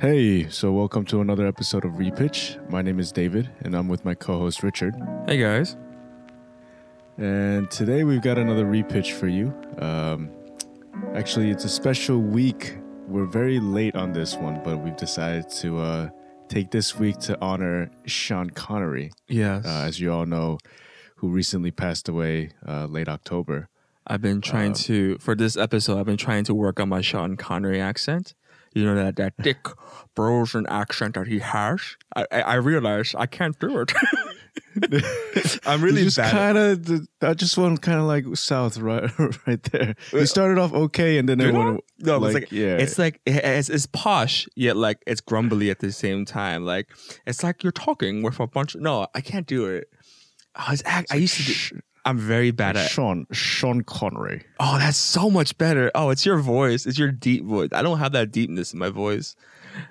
Hey, so welcome to another episode of Repitch. My name is David, and I'm with my co host Richard. Hey guys. And today we've got another repitch for you. Um, actually, it's a special week. We're very late on this one, but we've decided to uh, take this week to honor Sean Connery, Yes. uh, as you all know, who recently passed away uh, late October. I've been trying to for this episode. I've been trying to work on my Sean Connery accent. You know that that thick Brosian accent that he has. I I, I realize I can't do it. I'm really You just kind of that just went kind of like south, right, right there. You uh, started off okay, and then it went. no, like, it's like yeah. it's like it's, it's posh yet like it's grumbly at the same time. Like it's like you're talking with a bunch. Of, no, I can't do it. Oh, I, was act, I used to. Do, I'm very bad at. Sean Sean Connery. Oh, that's so much better. Oh, it's your voice. It's your deep voice. I don't have that deepness in my voice.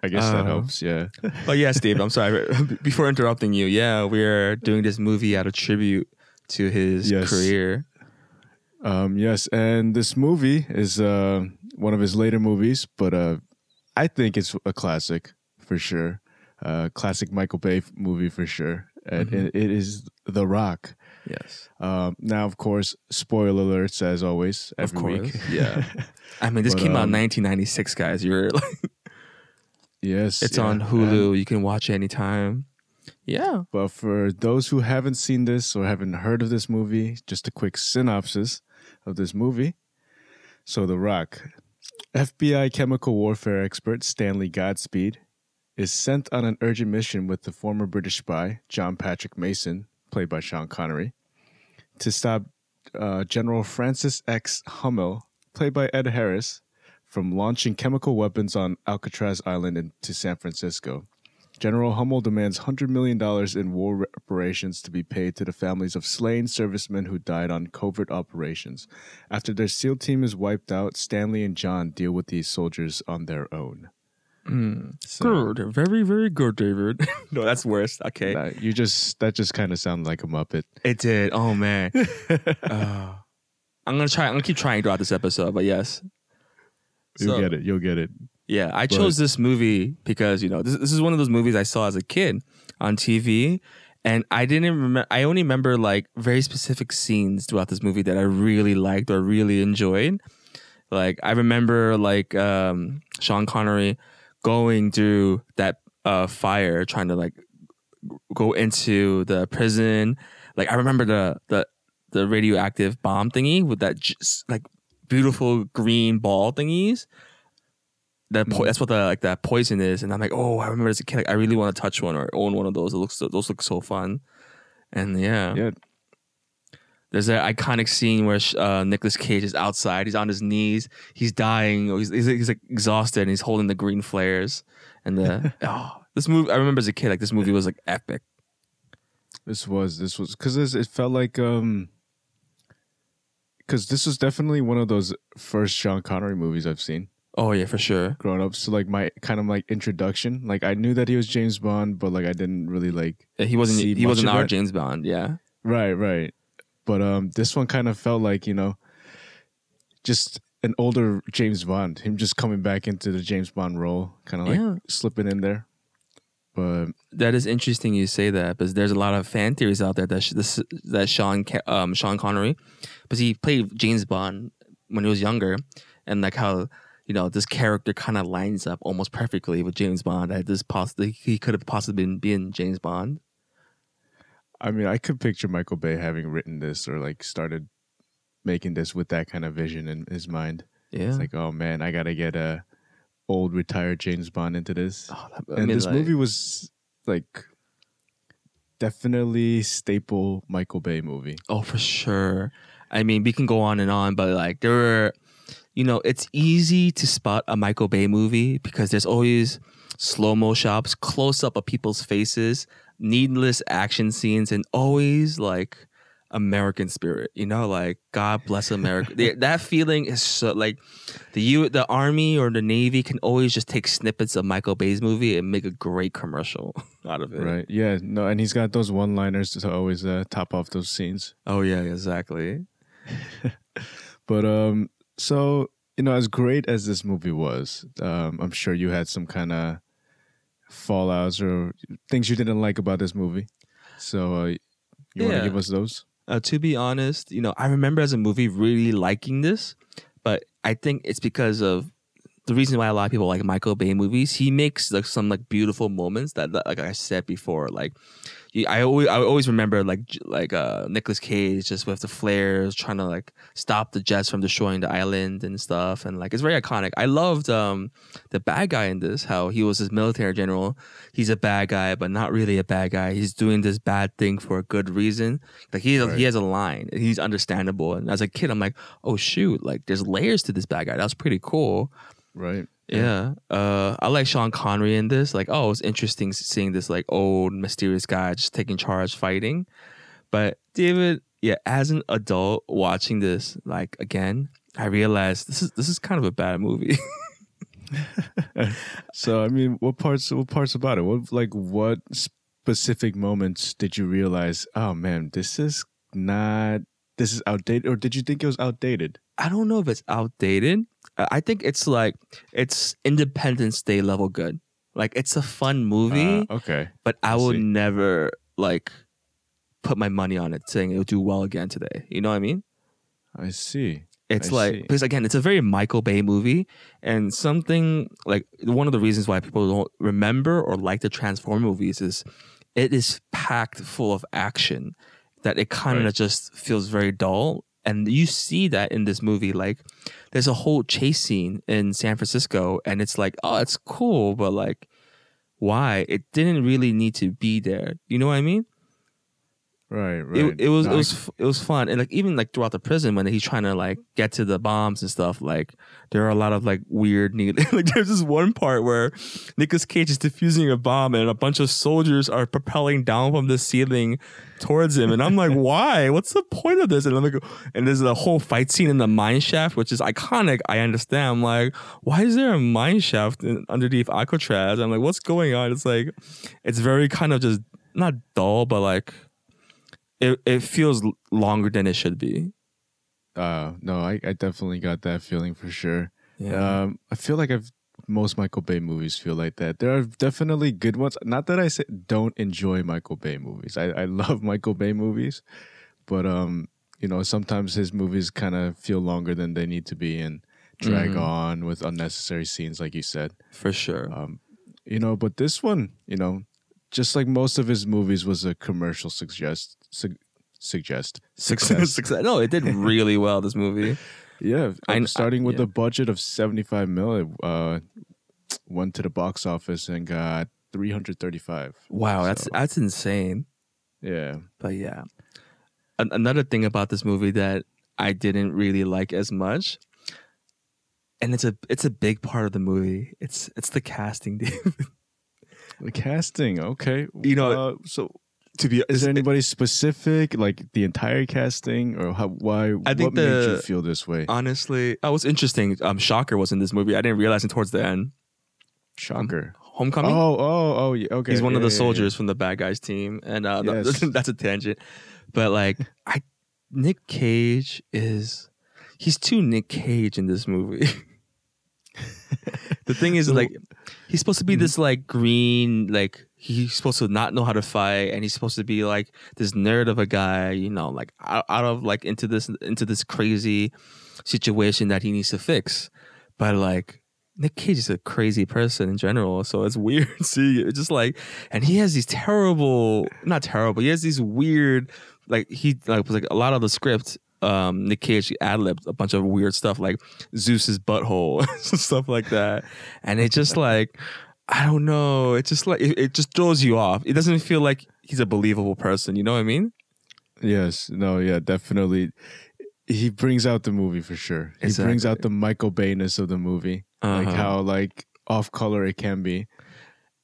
I guess that Uh, helps. Yeah. But yes, Steve. I'm sorry. Before interrupting you, yeah, we're doing this movie out of tribute to his Yes. career. Um, yes, and this movie is uh, one of his later movies, but uh, I think it's a classic for sure. Uh, classic Michael Bay movie for sure, and Mhm. it, it is The Rock. Yes. Um, now, of course, spoiler alerts as always Of every week. course, yeah. I mean, this But, came out um, in 1996, guys. You're like, yes, it's yeah. on Hulu. You can watch it anytime. Yeah. But for those who haven't seen this or haven't heard of this movie, just a quick synopsis of this movie. So, The Rock, FBI chemical warfare expert Stanley Godspeed, is sent on an urgent mission with the former British spy, John Patrick Mason, played by Sean Connery, to stop uh, General Francis X. Hummel, played by Ed Harris, from launching chemical weapons on Alcatraz Island into San Francisco. General Hummel demands $100 million in war reparations to be paid to the families of slain servicemen who died on covert operations. After their SEAL team is wiped out, Stanley and John deal with these soldiers on their own. So, Good. Very, very good, David. no, that's worse. Okay. that- you just that just kind of sounded like a Muppet. It did. Oh, man. Uh, I'm going to try. I'm going to keep trying throughout this episode, but yes. You'll So- get it. You'll get it. Yeah, I But- chose this movie because you know this, this is one of those movies I saw as a kid on TV, and I didn't remember. I only remember like very specific scenes throughout this movie that I really liked or really enjoyed. Like I remember like um, Sean Connery going through that uh, fire, trying to like go into the prison. Like I remember the the the radioactive bomb thingy with that just like beautiful green ball thingies that po- that's what the like that poison is, and I'm like, oh, I remember as a kid, like, I really want to touch one or own one of those. It looks those look so fun, and yeah, Yeah. There's that iconic scene where uh, Nicolas Cage is outside, he's on his knees, he's dying, he's, he's, he's like exhausted, and he's holding the green flares, and the oh, this movie, I remember as a kid, like this movie was like epic. This was this was because it felt like um because this was definitely one of those first Sean Connery movies I've seen. Oh yeah, for sure. growing up. So like my kind of like introduction. Like I knew that he was James Bond, but like I didn't really like Yeah, He wasn't he wasn't our that? James Bond, yeah. right, right. But um this one kind of felt like, you know, just an older James Bond. Him just coming back into the James Bond role, kind of like Yeah. slipping in there. But That is interesting you say that because there's a lot of fan theories out there that sh- this, that Sean um, Sean Connery, because he played James Bond when he was younger, and like how you know this character kind of lines up almost perfectly with James Bond. That this possibly he could have possibly been, been James Bond. I mean, I could picture Michael Bay having written this or like started making this with that kind of vision in his mind. Yeah, It's like, oh man, I gotta get a old retired James Bond into this. Oh, that- and mean, this like- movie was like definitely staple Michael Bay movie. Oh, for sure. I mean, we can go on and on, but like there were, you know, it's easy to spot a Michael Bay movie because there's always slow mo shots, close up of people's faces, needless action scenes, and always like American spirit. You know, like God bless America. That feeling is so like the U, the army or the navy can always just take snippets of Michael Bay's movie and make a great commercial out of it. Right. Yeah. No, and he's got those one liners to always uh, top off those scenes. Oh yeah, exactly. But um so you know, as great as this movie was, um, I'm sure you had some kind of fallouts or things you didn't like about this movie. So uh, you want Yeah. to give us those? Uh, to be honest, you know, I remember as a movie really liking this, but I think it's because of the reason why a lot of people like Michael Bay movies. He makes like some like beautiful moments that, that, like I said before, like I always I always remember like like uh Nicolas Cage just with the flares trying to like stop the jets from destroying the island and stuff, and like it's very iconic. I loved um the bad guy in this, how he was this military general. He's a bad guy, but not really a bad guy. He's doing this bad thing for a good reason. Like he Right. he has a line. He's understandable. And as a kid, I'm like, oh shoot, like there's layers to this bad guy. That's pretty cool. Right. Yeah. Uh, I like Sean Connery in this. Like, oh, it's interesting seeing this like old mysterious guy just taking charge, fighting. But David, yeah, as an adult watching this, like again, I realized this is this is kind of a bad movie. So I mean, what parts? What parts about it? What like what specific moments did you realize? Oh man, this is not. This is outdated, or did you think it was outdated? I don't know if it's outdated. I think it's like it's Independence Day level good. Like it's a fun movie, Uh, okay. but I I will see. never like put my money on it saying it'll do well again today. You know what I mean? I see. It's I like see. because again, it's a very Michael Bay movie, and something like one of the reasons why people don't remember or like the Transform movies is it is packed full of action that it kind of Right. just feels very dull. And you see that in this movie, like there's a whole chase scene in San Francisco, and it's like, oh, it's cool, but like, why? It didn't really need to be there. You know what I mean? Right. Right. it, it was No, it was it was fun. And like even like throughout the prison when he's trying to like get to the bombs and stuff like there are a lot of like weird like there's this one part where Nicolas Cage is defusing a bomb and a bunch of soldiers are propelling down from the ceiling towards him. And I'm like why? What's the point of this? And I'm like and there's a whole fight scene in the mine shaft which is iconic. I understand. I'm like why is there a mine shaft in, underneath Alcatraz? I'm like what's going on? It's like it's very kind of just not dull but like it, it feels longer than it should be. Uh, no, I, I definitely got that feeling for sure. Yeah. Um, I feel like I've most Michael Bay movies feel like that. There are definitely good ones. Not that I say don't enjoy Michael Bay movies. I, I love Michael Bay movies, but um, you know, sometimes his movies kind of feel longer than they need to be and drag Mhm. on with unnecessary scenes, like you said. For sure. Um, you know, but this one, you know, just like most of his movies, was a commercial suggest su- suggest success. Success. No, it did really well, this movie. Yeah, I- starting with yeah. a budget of seventy five mil, uh, went to the box office and got three hundred thirty five. Wow, that's that's insane. Yeah, But yeah. An- another thing about this movie that I didn't really like as much, and it's a it's a big part of the movie. It's it's the casting, David. the casting. Okay, You know, uh, so to be is there anybody specific, like the entire casting, or how? Why? I think what made you feel this way? honestly, oh, it was interesting. Um, Shocker was in this movie. I didn't realize it towards the end. Shocker. Homecoming. Oh, oh, oh, yeah. Okay, He's one of yeah, the yeah, yeah. soldiers from the bad guys team, and uh, Yes. that's a tangent. But like, I Nick Cage is he's too Nick Cage in this movie. the thing is, like, he's supposed to be Mhm. this like green, like he's supposed to not know how to fight, and he's supposed to be like this nerd of a guy, you know, like out, out of like into this into this crazy situation that he needs to fix. But like Nick Cage is a crazy person in general, so it's weird seeing it. Just like, and he has these terrible, not terrible. He has these weird, like he like was like a lot of the script. Um, Nick Cage ad libbed a bunch of weird stuff like Zeus's butthole, and stuff like that, and it just like I don't know. It just like it, it just throws you off. It doesn't feel like he's a believable person. You know what I mean? Yes, no, yeah, definitely. He brings out the movie for sure. He brings out the Michael Bayness of the movie, like Uh-huh. how like off color it can be.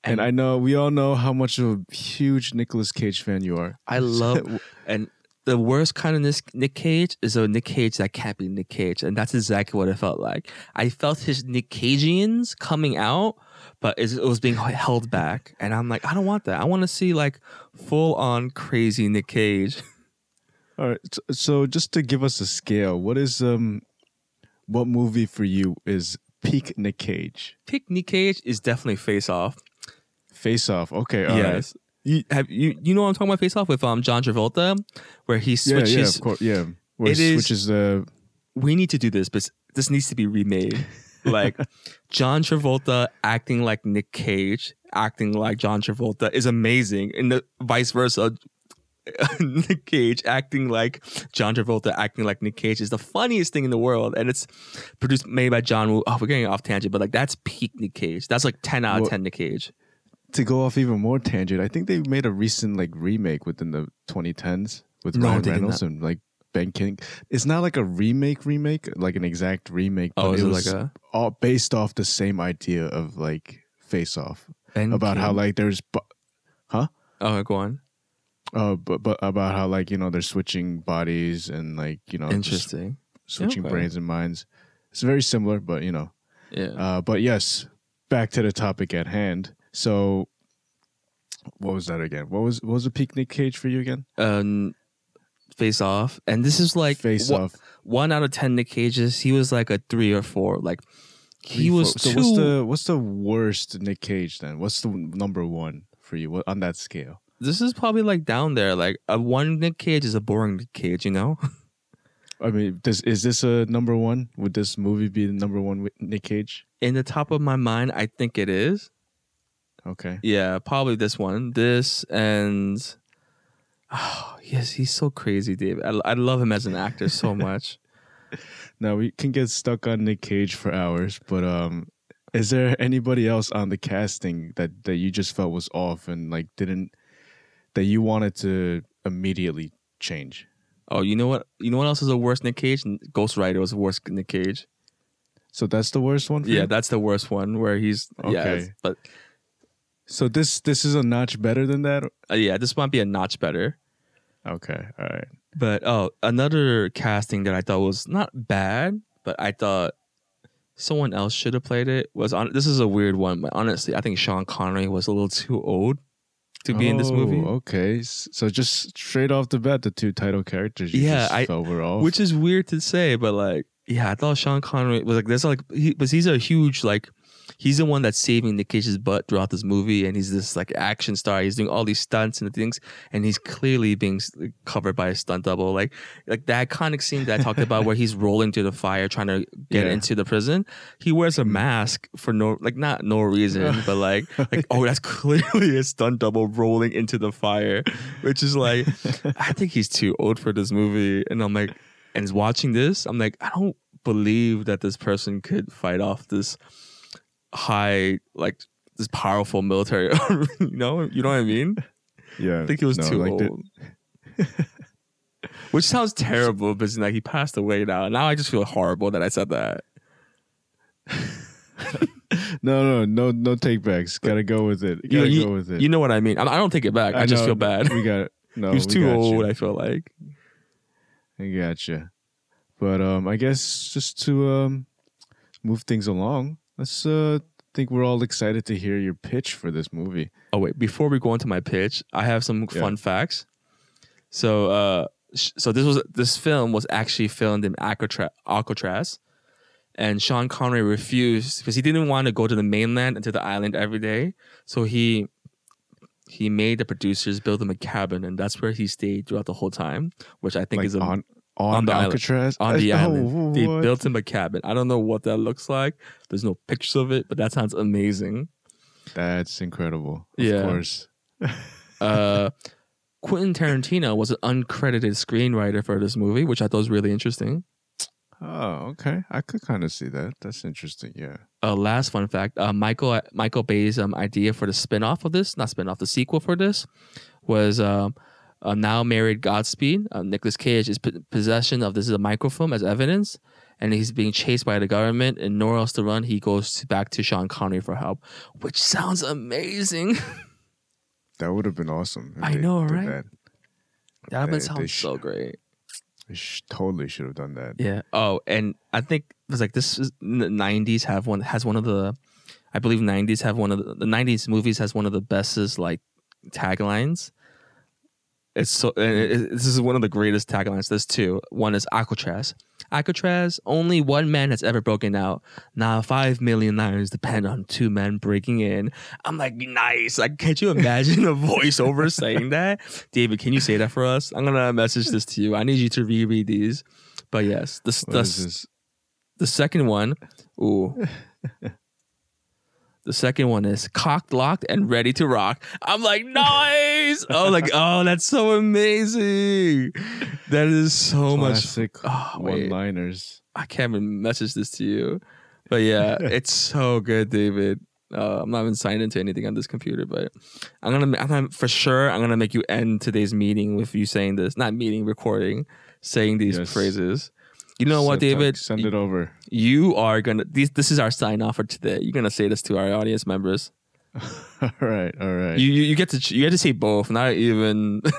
And, And- I know we all know how much of a huge Nicolas Cage fan you are. I love and the worst kind of Nick, Nick Cage is a Nick Cage that can't be Nick Cage, and that's exactly what it felt like. I felt his Nick Cagians coming out, but it was being held back, and I'm like, I don't want that. I want to see like full on crazy Nick Cage. All right, so, just to give us a scale, what is um, what movie for you is peak Nick Cage? Pick Nick Cage is definitely Face Off. Face Off. Okay, all right. yes. You have you you know what I'm talking about Face Off with um John Travolta, where he Yeah, switches. yeah, of course. Yeah, where It switches the we need to do this, but this needs to be remade. like John Travolta acting like Nick Cage, acting like John Travolta is amazing, and the vice versa. Nick Cage acting like John Travolta acting like Nick Cage is the funniest thing in the world, and it's produced made by John Woo. Oh, we're getting off tangent, but like that's peak Nick Cage. That's like ten out of Well- ten Nick Cage. to go off even more tangent. I think they made a recent like remake within the 2010s with No, Ryan Reynolds and like Ben King. It's not like a remake remake, like an exact remake, but Oh, is it was like a all based off the same idea of like Face Off Ben about how like there's bu- huh? oh go on uh but but about how like you know they're switching bodies and like you know interesting switching Okay. brains and minds. It's very similar, but you know. yeah Uh, but yes, back to the topic at hand. So, what was that again? What was what was the picnic Cage for you again? um face off and this is like Face one- off. one out of 10 Nick Cages he was like a three or four like he Three, was four- So what's the what's the worst Nick Cage then? What's the number one for you what, on that scale? this is probably like down there like a one Nick Cage is a boring Nick Cage you know I mean, does is this a number one? Would this movie be the number one with Nick Cage? in the top of my mind I think it is Okay. yeah probably this one this and oh yes he's so crazy David I, I love him as an actor so much Now we can get stuck on Nick Cage for hours, but um, is there anybody else on the casting that that you just felt was off and like didn't that you wanted to immediately change? oh you know what you know what else is a worse Nick Cage Ghost Rider was a worse Nick Cage So that's the worst one. For yeah you? that's the worst one where he's yeah but So this this is a notch better than that. uh, yeah this might be a notch better Okay. All right. But oh, another casting that I thought was not bad, but I thought someone else should have played it was on. This is a weird one, but honestly, I think Sean Connery was a little too old to be in this oh, movie, Oh, Okay. So just straight off the bat, the two title characters. You Yeah, just I- overall, which is weird to say, but like, yeah, I thought Sean Connery was like there's like he, but he's a huge like. He's the one that's saving Nick Cage's butt throughout this movie, and he's this like action star. He's doing all these stunts and things, and he's clearly being covered by a stunt double. Like, like that iconic scene that I talked about, where he's rolling through the fire trying to get Yeah. into the prison. He wears a mask for no, like not no reason, but like, like oh, that's clearly a stunt double rolling into the fire, which is like, I think he's too old for this movie, and I'm like, and watching this, I'm like, I don't believe that this person could fight off this high, like this powerful military. you know, you know what I mean? yeah. I think he was no, too like the- old. Which sounds terrible, but it's like he passed away now. Now I just feel horrible that I said that. no, no, no, no takebacks. Gotta go with it. Gotta you- go with it. you know what I mean? I I don't take it back. I, just know, feel bad. We got it. no. he was too old. You. I feel like. I gotcha. But um, I guess just to um, move things along, let's uh, think we're all excited to hear your pitch for this movie. Oh wait, before we go into my pitch, I have some Yeah. fun facts. So, uh, sh- so this was this film was actually filmed in Alcatraz, and Sean Connery refused because he didn't want to go to the mainland and to the island every day. So he he made the producers build him a cabin, and that's where he stayed throughout the whole time, which I think like is a, on on, on the island. Alcatraz on the Oh, island. They what? built him a cabin. I don't know what that looks like. There's no pictures of it, but that sounds amazing. That's incredible. Of Yeah. course. uh, Quentin Tarantino was an uncredited screenwriter for this movie, which I thought was really interesting. Oh, okay. I could kind of see that. That's interesting. Yeah. Uh, last fun fact: uh, Michael Michael Bay's um, idea for the spin-off of this, not spin-off, the sequel for this, was um, a now married Godspeed. Uh, Nicolas Cage is p- possession of this is a microfilm as evidence, and he's being chased by the government, and nowhere else to run. He goes to, back to Sean Connery for help, which sounds amazing. That would have been awesome. I know, right? That. that would They- sound they so great. They sh- totally should have done that. Yeah. Oh, and I think it was like this is the '90s have one has one of the, I believe '90s have one of the, the '90s movies has one of the bestest like taglines. It's so. and it- this is one of the greatest taglines. There's two. One is Alcatraz. Alcatraz. Only one man has ever broken out. Now five million lives depend on two men breaking in. I'm like, nice. Like, can't you imagine a voiceover saying that? David, can you say that for us? I'm gonna message this to you. I need you to reread these. But yes, the What the, is this? the second one. Ooh. The second one is cocked, locked, and ready to rock. I'm like, nice. oh, like, oh, that's so amazing. That is so much. Classic Oh, wait. one-liners. I can't even message this to you, but yeah, it's so good, David. Uh, I'm not even signed into anything on this computer, but I'm gonna, I'm gonna, for sure, I'm gonna make you end today's meeting with you saying this, not meeting, recording, saying these Yes. phrases. You know what, David? Send it over. You are gonna. This, this is our sign off for today. You're gonna say this to our audience members. all right, all right. You, you you get to you get to say both, not even.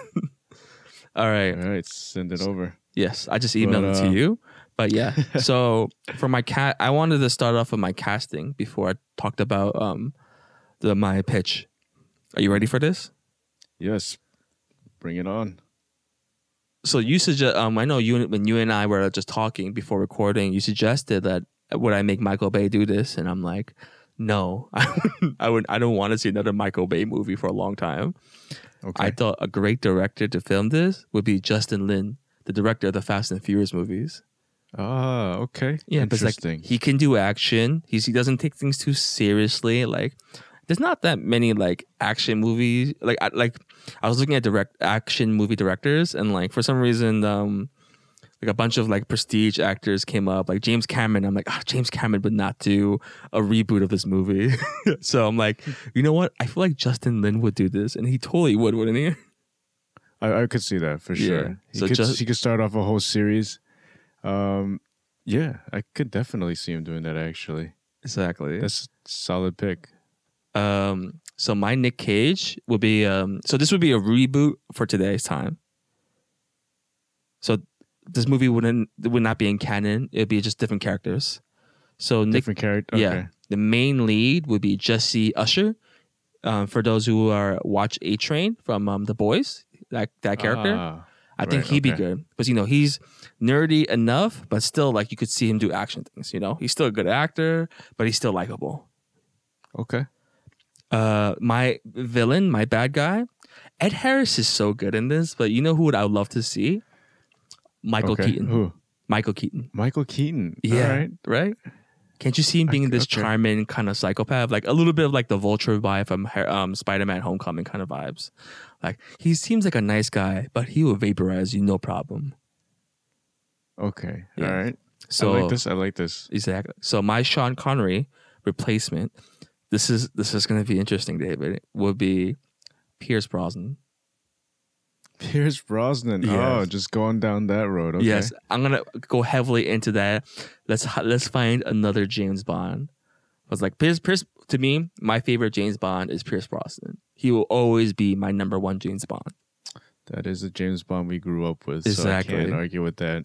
All right. all right, send it over. Yes, I just emailed But, it to uh, you. But yeah, so for my cat, I wanted to start off with my casting before I talked about um the my pitch. Are you ready for this? Yes, bring it on. So you suggest um I know you when you and I were just talking before recording, you suggested that would I make Michael Bay do this, and I'm like, no, I wouldn't, I would I don't want to see another Michael Bay movie for a long time. Okay. I thought a great director to film this would be Justin Lin, the director of the Fast and Furious movies. ah, okay. Yeah, but interesting. like he can do action. He's he doesn't take things too seriously. Like there's not that many like action movies. Like I, like I was looking at direct action movie directors, and like for some reason, um, like a bunch of like prestige actors came up. Like James Cameron. I'm like, ah, James Cameron would not do a reboot of this movie. so I'm like, you know what? I feel like Justin Lin would do this, and he totally would, wouldn't he? I, I could see that for Yeah. sure. He, So could, just- he could start off a whole series. Um, yeah, I could definitely see him doing that. Actually, Exactly. that's a solid pick. Um, so my Nick Cage would be um, so this would be a reboot for today's time. So this movie wouldn't would not be in canon. It'd be just different characters. So Nick, Different character. yeah, Okay. the main lead would be Jesse Usher. Um, for those who are watch A Train from um, The Boys, that that character, Ah, I think right, he'd be good because you know he's nerdy enough, but still like you could see him do action things. You know, he's still a good actor, but he's still likable. okay. Uh, my villain, my bad guy, Ed Harris is so good in this. But you know who would I would love to see? Michael okay. Keaton. Who? Michael Keaton. Michael Keaton. Yeah. Right. Right. Can't you see him being Okay, this okay. charming kind of psychopath, like a little bit of like the Vulture vibe from um, Spider-Man: Homecoming kind of vibes? Like he seems like a nice guy, but he will vaporize you no problem. Okay. Yeah. All right. So I like this. I like this. Exactly. So my Sean Connery replacement, this is this is going to be interesting, David. Would be Pierce Brosnan. Pierce Brosnan. Oh, yes. Oh, just going down that road. Okay. Yes, I'm gonna go heavily into that. Let's let's find another James Bond. I was like Pierce. Pierce to me, my favorite James Bond is Pierce Brosnan. He will always be my number one James Bond. That is the James Bond we grew up with. Exactly. So I can't argue with that.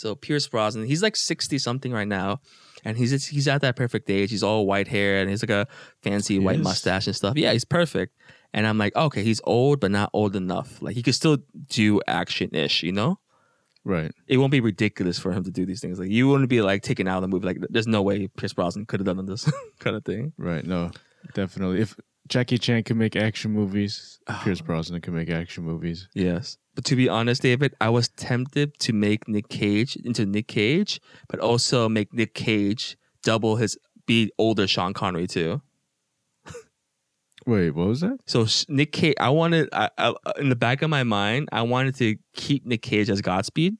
So Pierce Brosnan, he's like sixty something right now, and he's he's at that perfect age. He's all white hair and he's like a fancy He white is. mustache and stuff. Yeah, he's perfect. And I'm like, okay, he's old but not old enough. Like he could still do action ish, you know. Right. It won't be ridiculous for him to do these things. Like you wouldn't be like taken out of the movie. Like there's no way Pierce Brosnan could have done this kind of thing. Right. No, definitely. If Jackie Chan can make action movies, Oh. Pierce Brosnan can make action movies. Yes. But to be honest, David, I was tempted to make Nick Cage into Nick Cage, but also make Nick Cage double his be older Sean Connery too. Wait, what was that? So Nick Cage, I wanted I, I, in the back of my mind, I wanted to keep Nick Cage as Godspeed,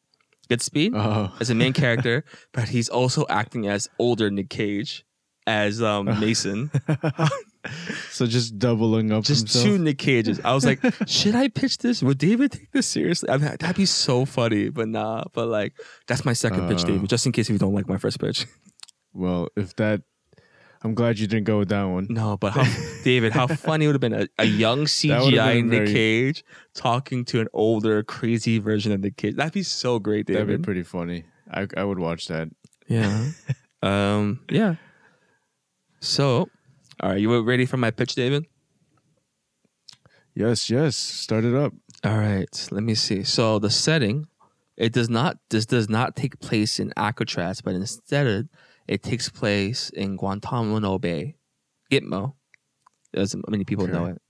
Goodspeed, Oh, as a main character, but he's also acting as older Nick Cage as um, Mason. so just doubling up Just himself. two Nick Cages. I was like, should I pitch this? Would David take this seriously? I mean, that'd be so funny, but nah. But like, that's my second pitch, Uh. David. Just in case if you don't like my first pitch. Well, if that, I'm glad you didn't go with that one. No, but how, David, how funny would have been a, a young CGI Nick very- Cage talking to an older, crazy version of Nick Cage. That'd be so great, David. That'd be pretty funny. I I would watch that. yeah. um. Yeah. So, all right, you ready for my pitch, David? Yes, yes. Start it up. All right, let me see. So the setting, it does not this does not take place in Alcatraz, but instead it takes place in Guantanamo Bay, Gitmo, as many people know it.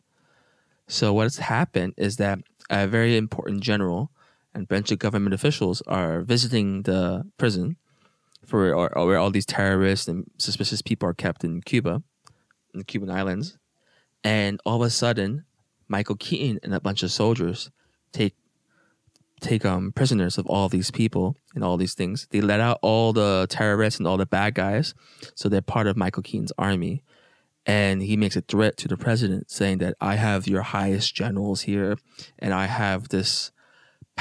So what has happened is that a very important general and bunch of government officials are visiting the prison for or, or where all these terrorists and suspicious people are kept in Cuba, in the Cuban islands, and all of a sudden, Michael Keaton and a bunch of soldiers take take um prisoners of all these people and all these things. They let out all the terrorists and all the bad guys, so they're part of Michael Keaton's army. And he makes a threat to the president, saying that I have your highest generals here, and I have this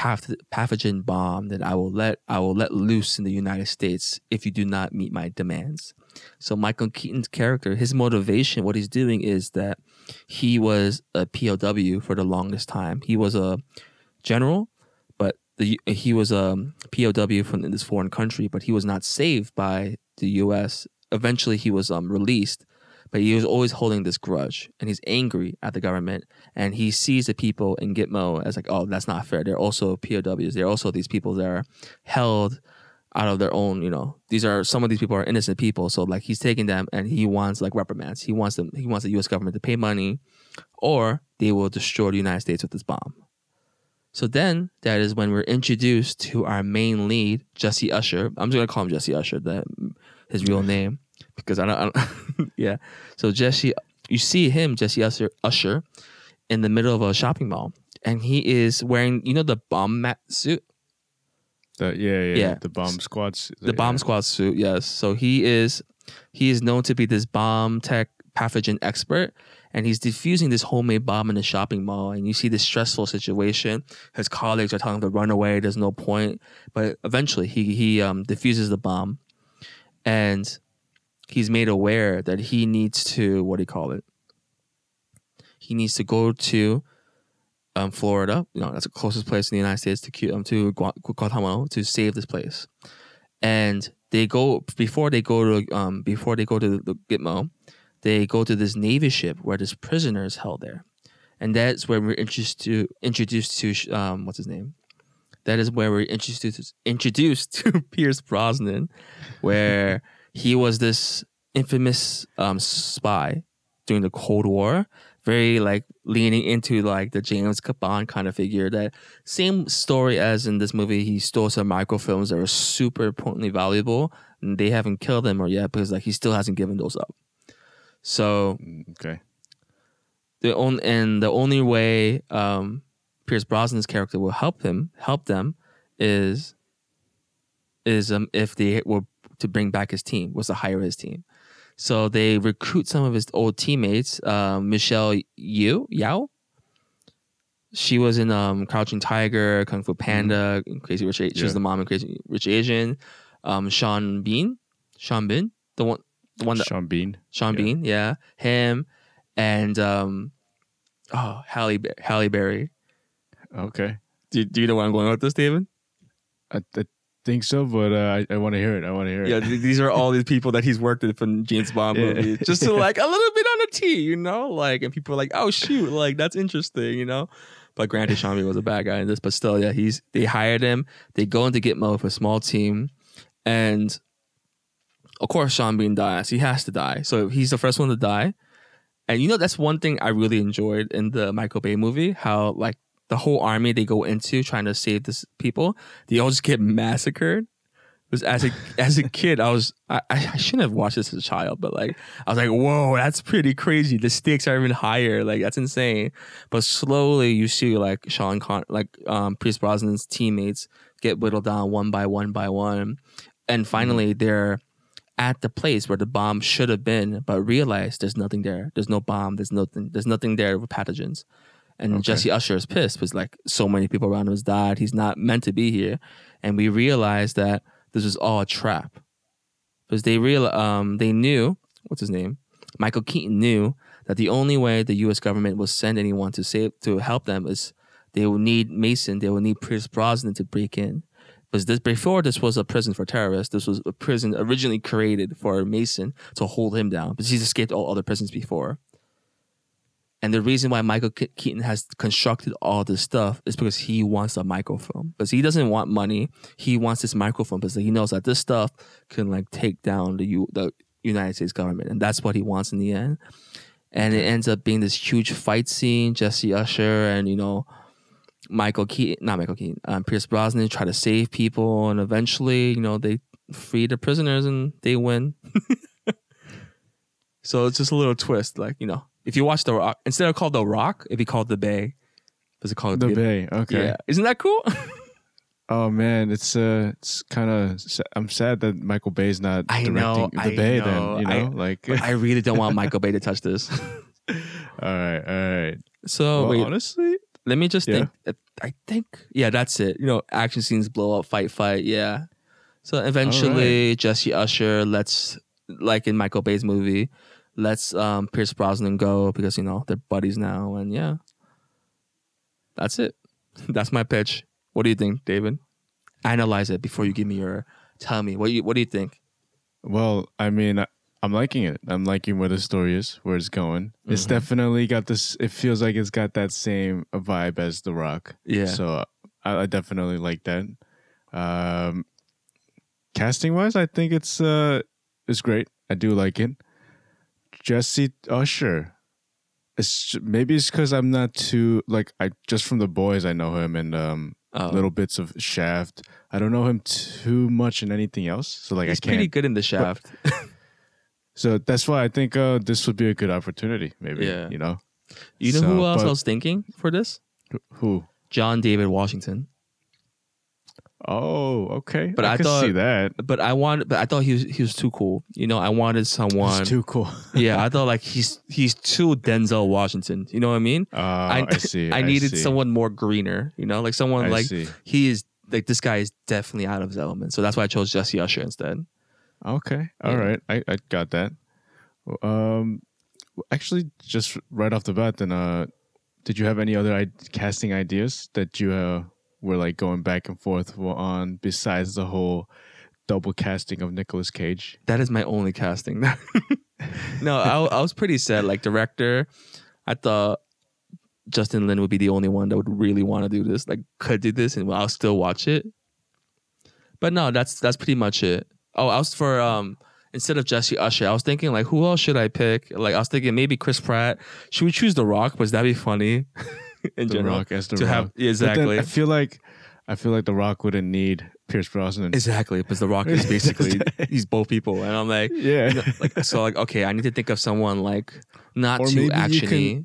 path- pathogen bomb that I will let I will let loose in the United States if you do not meet my demands. So Michael Keaton's character, his motivation, what he's doing is that he was a POW for the longest time. He was a general, but the he was a POW from this foreign country, but he was not saved by the U.S. Eventually, he was um, released, but he was always holding this grudge, and he's angry at the government, and he sees the people in Gitmo as like, oh, that's not fair. They're also POWs. They're also these people that are held out of their own, you know, these are some of these people are innocent people. So like he's taking them and he wants like reprimands. He wants them he wants the US government to pay money or they will destroy the United States with this bomb. So then that is when we're introduced to our main lead, Jesse Usher. I'm just gonna call him Jesse Usher, that his real name, because I don't, I don't yeah. So Jesse you see him, Jesse Usher Usher, in the middle of a shopping mall. And he is wearing, you know, the bomb mat suit? The, yeah, yeah, Yeah. The bomb squads. the bomb squad suit yes so he is he is known to be this bomb tech pathogen expert and he's defusing this homemade bomb in a shopping mall and you see this stressful situation his colleagues are telling him to run away there's no point but eventually he he um diffuses the bomb and he's made aware that he needs to what do you call it he needs to go to um, Florida, you know, that's the closest place in the United States to um, to Guantanamo to save this place. And they go before they go to um before they go to the Gitmo, they go to this navy ship where this prisoner is held there, and that's where we're introduced to introduced to um what's his name. That is where we're introduced introduced to Pierce Brosnan, where he was this infamous um spy during the Cold War, very like leaning into like the James Bond kind of figure. That same story as in this movie, he stole some microfilms that were super importantly valuable, and they haven't killed him or yet because like he still hasn't given those up. So Okay. the only and the only way um, Pierce Brosnan's character will help him help them is is um, if they were to bring back his team was to hire his team. So they recruit some of his old teammates. Um, Michelle Yu Yao. She was in um, Crouching Tiger, Kung Fu Panda, Crazy Rich. A- She was the mom in Crazy Rich Asian. Um, Sean Bean, Sean Bean, the one, the one that Sean Bean. Sean Yeah. Bean, yeah, him, and um, oh Halle Halle Berry. Okay. Do, do you know where I'm going with this, David? I, I think so, but uh, I, I want to hear it. I want to hear it. th- these are all these people that he's worked with from James Bond Yeah. movies, just to like a little bit on the T, you know, like, and people are like, oh shoot, like that's interesting, you know. But granted, Sean Bean was a bad guy in this, but still, yeah, he's they hired him. They go into Gitmo with a small team, and of course, Sean Bean dies. He has to die, so he's the first one to die. And you know, that's one thing I really enjoyed in the Michael Bay movie. How like the whole army they go into trying to save this people, they all just get massacred. Because as a as a kid, I was I, I shouldn't have watched this as a child, but like I was like, whoa, that's pretty crazy. The stakes are even higher. Like that's insane. But slowly you see like Sean Con like um Pierce Brosnan's teammates get whittled down one by one by one. And finally they're at the place where the bomb should have been, but realize there's nothing there. There's no bomb. There's nothing. There's nothing there with pathogens. And Okay. Jesse Usher is pissed because like so many people around him has died. He's not meant to be here. And we realized that this was all a trap because they real um they knew what's his name Michael Keaton knew that the only way the U.S. government will send anyone to save to help them is they will need Mason. They will need Pierce Brosnan to break in. Because this before this was a prison for terrorists. This was a prison originally created for Mason to hold him down. Because he's escaped all other prisons before. And the reason why Michael Keaton has constructed all this stuff is because he wants a microfilm. Because he doesn't want money. He wants this microfilm because he knows that this stuff can like take down the U- the United States government, and that's what he wants in the end. And it ends up being this huge fight scene. Jesse Usher and you know Michael Keaton, not Michael Keaton, um, Pierce Brosnan try to save people, and eventually, you know, they free the prisoners and they win. so it's just a little twist, like you know, if you watch The Rock instead of called The Rock, it'd be called The Bay. Does it call it The Bay. Okay. Yeah, isn't that cool? Oh man, it's uh, it's kind of. I'm sad that Michael Bay's not I directing know, the I Bay. know. Then you know, I- like. I really don't want Michael Bay to touch this. all right, all right. So well, wait, honestly, let me just Yeah. think. I think yeah, that's it. You know, action scenes, blow up, fight, fight. Yeah. So eventually, Jesse Usher lets, like in Michael Bay's movie, lets um, Pierce Brosnan go because you know they're buddies now, and yeah, that's it. That's my pitch. What do you think, David? Analyze it before you give me your. Tell me what you what do you think? well, I mean, I'm liking it. I'm liking where the story is, where it's going. It's Mhm. definitely got this. It feels like it's got that same vibe as The Rock. Yeah. So I, I definitely like that. Um, casting wise, I think it's uh, it's great. I do like it. Jesse Usher. It's maybe it's because I'm not too like I just from the boys I know him and um Oh, little bits of Shaft. I don't know him too much in anything else, so like he's I can't. pretty good in the shaft. So that's why I think uh, this would be a good opportunity. Maybe Yeah. you know You know So, who else I was thinking for this? who. John David Washington. Oh, okay. But I could thought- see that. But I wanted, but I thought he was he was too cool. You know, I wanted someone. It's too cool. yeah, I thought like he's he's too Denzel Washington. You know what I mean? Uh, I, see. I needed see. someone more greener. You know, like someone I like see. he is like this guy is definitely out of his element. So that's why I chose Jesse Usher instead. Okay. All Yeah. right. I, I got that. Um, actually, just right off the bat, then, uh, did you have any other I- casting ideas that you uh, were like going back and forth on besides the whole double casting of Nicolas Cage? That is my only casting. no, I, I was pretty sad. Like director, I thought Justin Lin would be the only one that would really want to do this, like could do this, and I'll still watch it. But no, that's that's pretty much it. Oh, I was for um instead of Jesse Usher, I was thinking like who else should I pick? Like I was thinking maybe Chris Pratt. Should we choose The Rock? Was that be funny? In The general, Rock as the to Rock. have exactly. I feel like I feel like the Rock wouldn't need Pierce Brosnan. Exactly, because The Rock is basically he's both people, and I'm like, yeah. you know, like so like okay i need to think of someone like not Or too actiony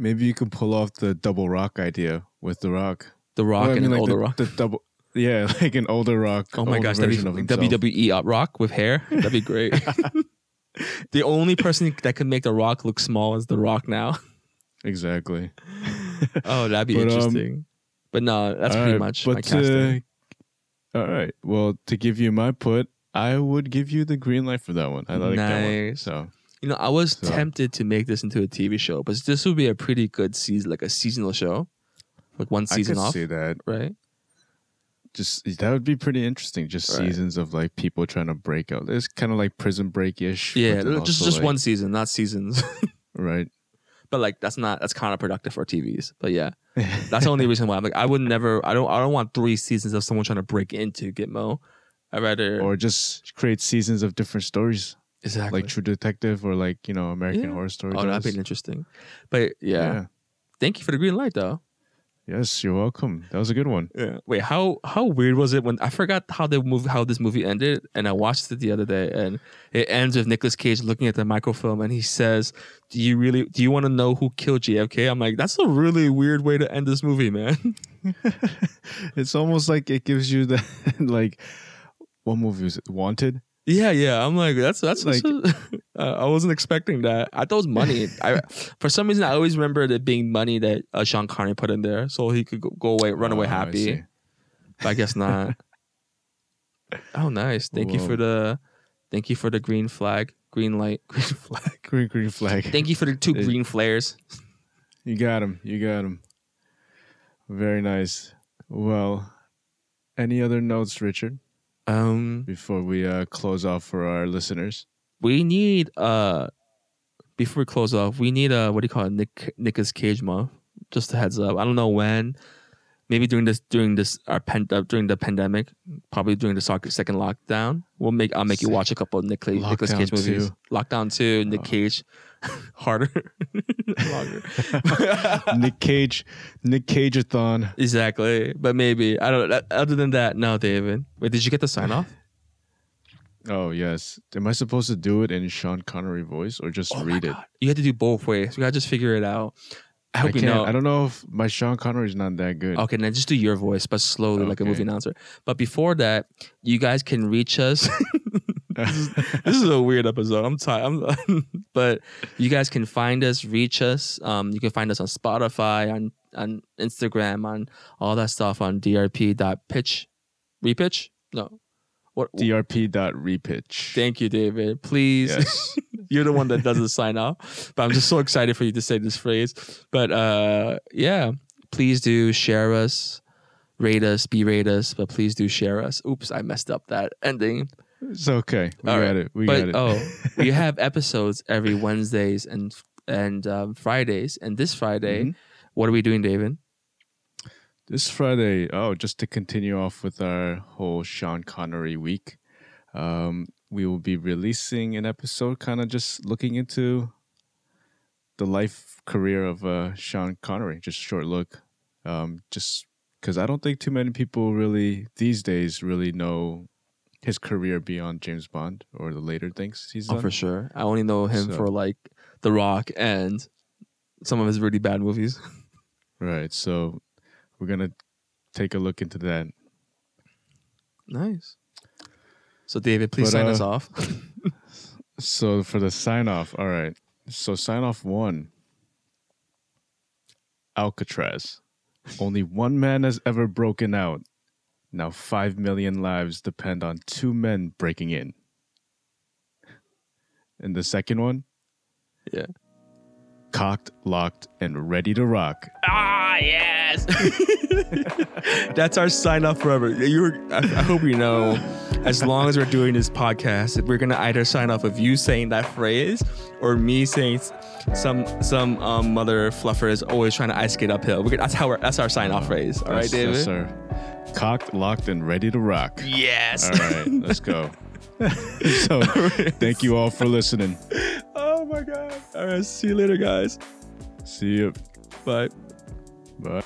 Maybe you could pull off the double Rock idea with the Rock. the rock Well, I and mean, an like older the, rock the double. Yeah, like an older Rock. oh my gosh that'd be wwe up rock with hair that'd be great the only person that could make the rock look small is the rock now Exactly. oh that'd be But, um, interesting but no that's pretty right, much my casting uh, all right. Well, to give you my put, I would give you the green light for that one. I like that one. Nice. So you know i was So- tempted to make this into a tv show but this would be a pretty good season like a seasonal show like one I season could off see that. right Just that would be pretty interesting. Just Right. seasons of like people trying to break out. It's kind of like Prison Break ish. yeah just just one season not seasons Right. But like that's not that's counterproductive for tvs but yeah That's the only reason why I'm like I would never I don't I don't want three seasons of someone trying to break into Gitmo. I'd rather or just create seasons of different stories, exactly like True Detective or like you know American Yeah. Horror Story. Oh, that'd be interesting. But yeah. Thank you for the green light though. Yes, you're welcome. That was a good one. Yeah. Wait, how how weird was it when I forgot how the movie how this movie ended and I watched it the other day and it ends with Nicolas Cage looking at the microfilm and he says, "Do you really do you want to know who killed JFK?" I'm like, "That's a really weird way to end this movie, man." it's almost like it gives you the like what movie was it? Wanted. Yeah, yeah. I'm like, that's that's Like- like. Uh, I wasn't expecting that. I thought it was money. I for some reason I always remember it being money that uh, Sean Connery put in there, so he could go, go away, run away Oh, happy. But I guess not. oh, nice. Thank you for the, thank you for the green flag, green light, green flag. Green green flag. Thank you for the two It- green flares. You got him. You got him. Very nice. Well, any other notes, Richard, Um, before we uh, close off for our listeners? We need uh before we close off, we need a what do you call it, Nick Nicolas Cage month. Just a heads up. I don't know when. Maybe during this during this our pen, uh, during the pandemic, probably during the second lockdown. We'll make I'll make you watch a couple of Nick Nicolas Cage movies. two. Lockdown two, Nick Oh. Cage, harder, longer. Nick Cage, Nick Cageathon. exactly, but maybe I don't. Other than that, no, David. Wait, did you get the sign off? Oh yes. Am I supposed to do it in Sean Connery voice or just Oh read it? You had to do both ways. We gotta just figure it out. I I hope you know. I don't know if my Sean Connery's not that good. Okay, then just do your voice, but slowly, like a movie announcer. But before that, you guys can reach us. this is a weird episode. I'm tired. I'm, but you guys can find us, reach us. Um, you can find us on Spotify, on on Instagram, on all that stuff on drp.pitch, repitch. No, what? drp.repitch. Thank you, David. Please. Yes. You're the one that doesn't sign off. But I'm just so excited for you to say this phrase. But uh yeah, please do share us, rate us, berate us, but please do share us. Oops, I messed up that ending. it's okay. We All got right. it. We but got it. oh, we have episodes every Wednesdays and and um, Fridays. And this Friday, Mhm. what are we doing, David? This Friday, oh, just to continue off with our whole Sean Connery week, um, we will be releasing an episode kind of just looking into the life career of uh, Sean Connery, just a short look. Um, just because I don't think too many people really these days really know his career beyond James Bond or the later things he's done. Oh, done. for sure. I only know him So- for like The Rock and some of his really bad movies. Right. So we're gonna take a look into that. Nice. So, David, please But, sign uh, us off. So for the sign off, all right. So sign off one. Alcatraz. Only one man has ever broken out. Now five million lives depend on two men breaking in. And the second one? Yeah. Cocked, locked, and ready to rock. Ah, yes. That's our sign off forever. You, I, I hope you know. As long as we're doing this podcast, we're gonna either sign off of you saying that phrase or me saying some some um, mother fluffer is always trying to ice skate uphill. We're, gonna- that's how we're, that's our sign off phrase. All right, Yes, David. Yes, sir. Cocked, locked, and ready to rock. Yes. All right, let's go. so thank you all for listening. Oh my god. All right. See you later, guys. See you. Bye. Bye.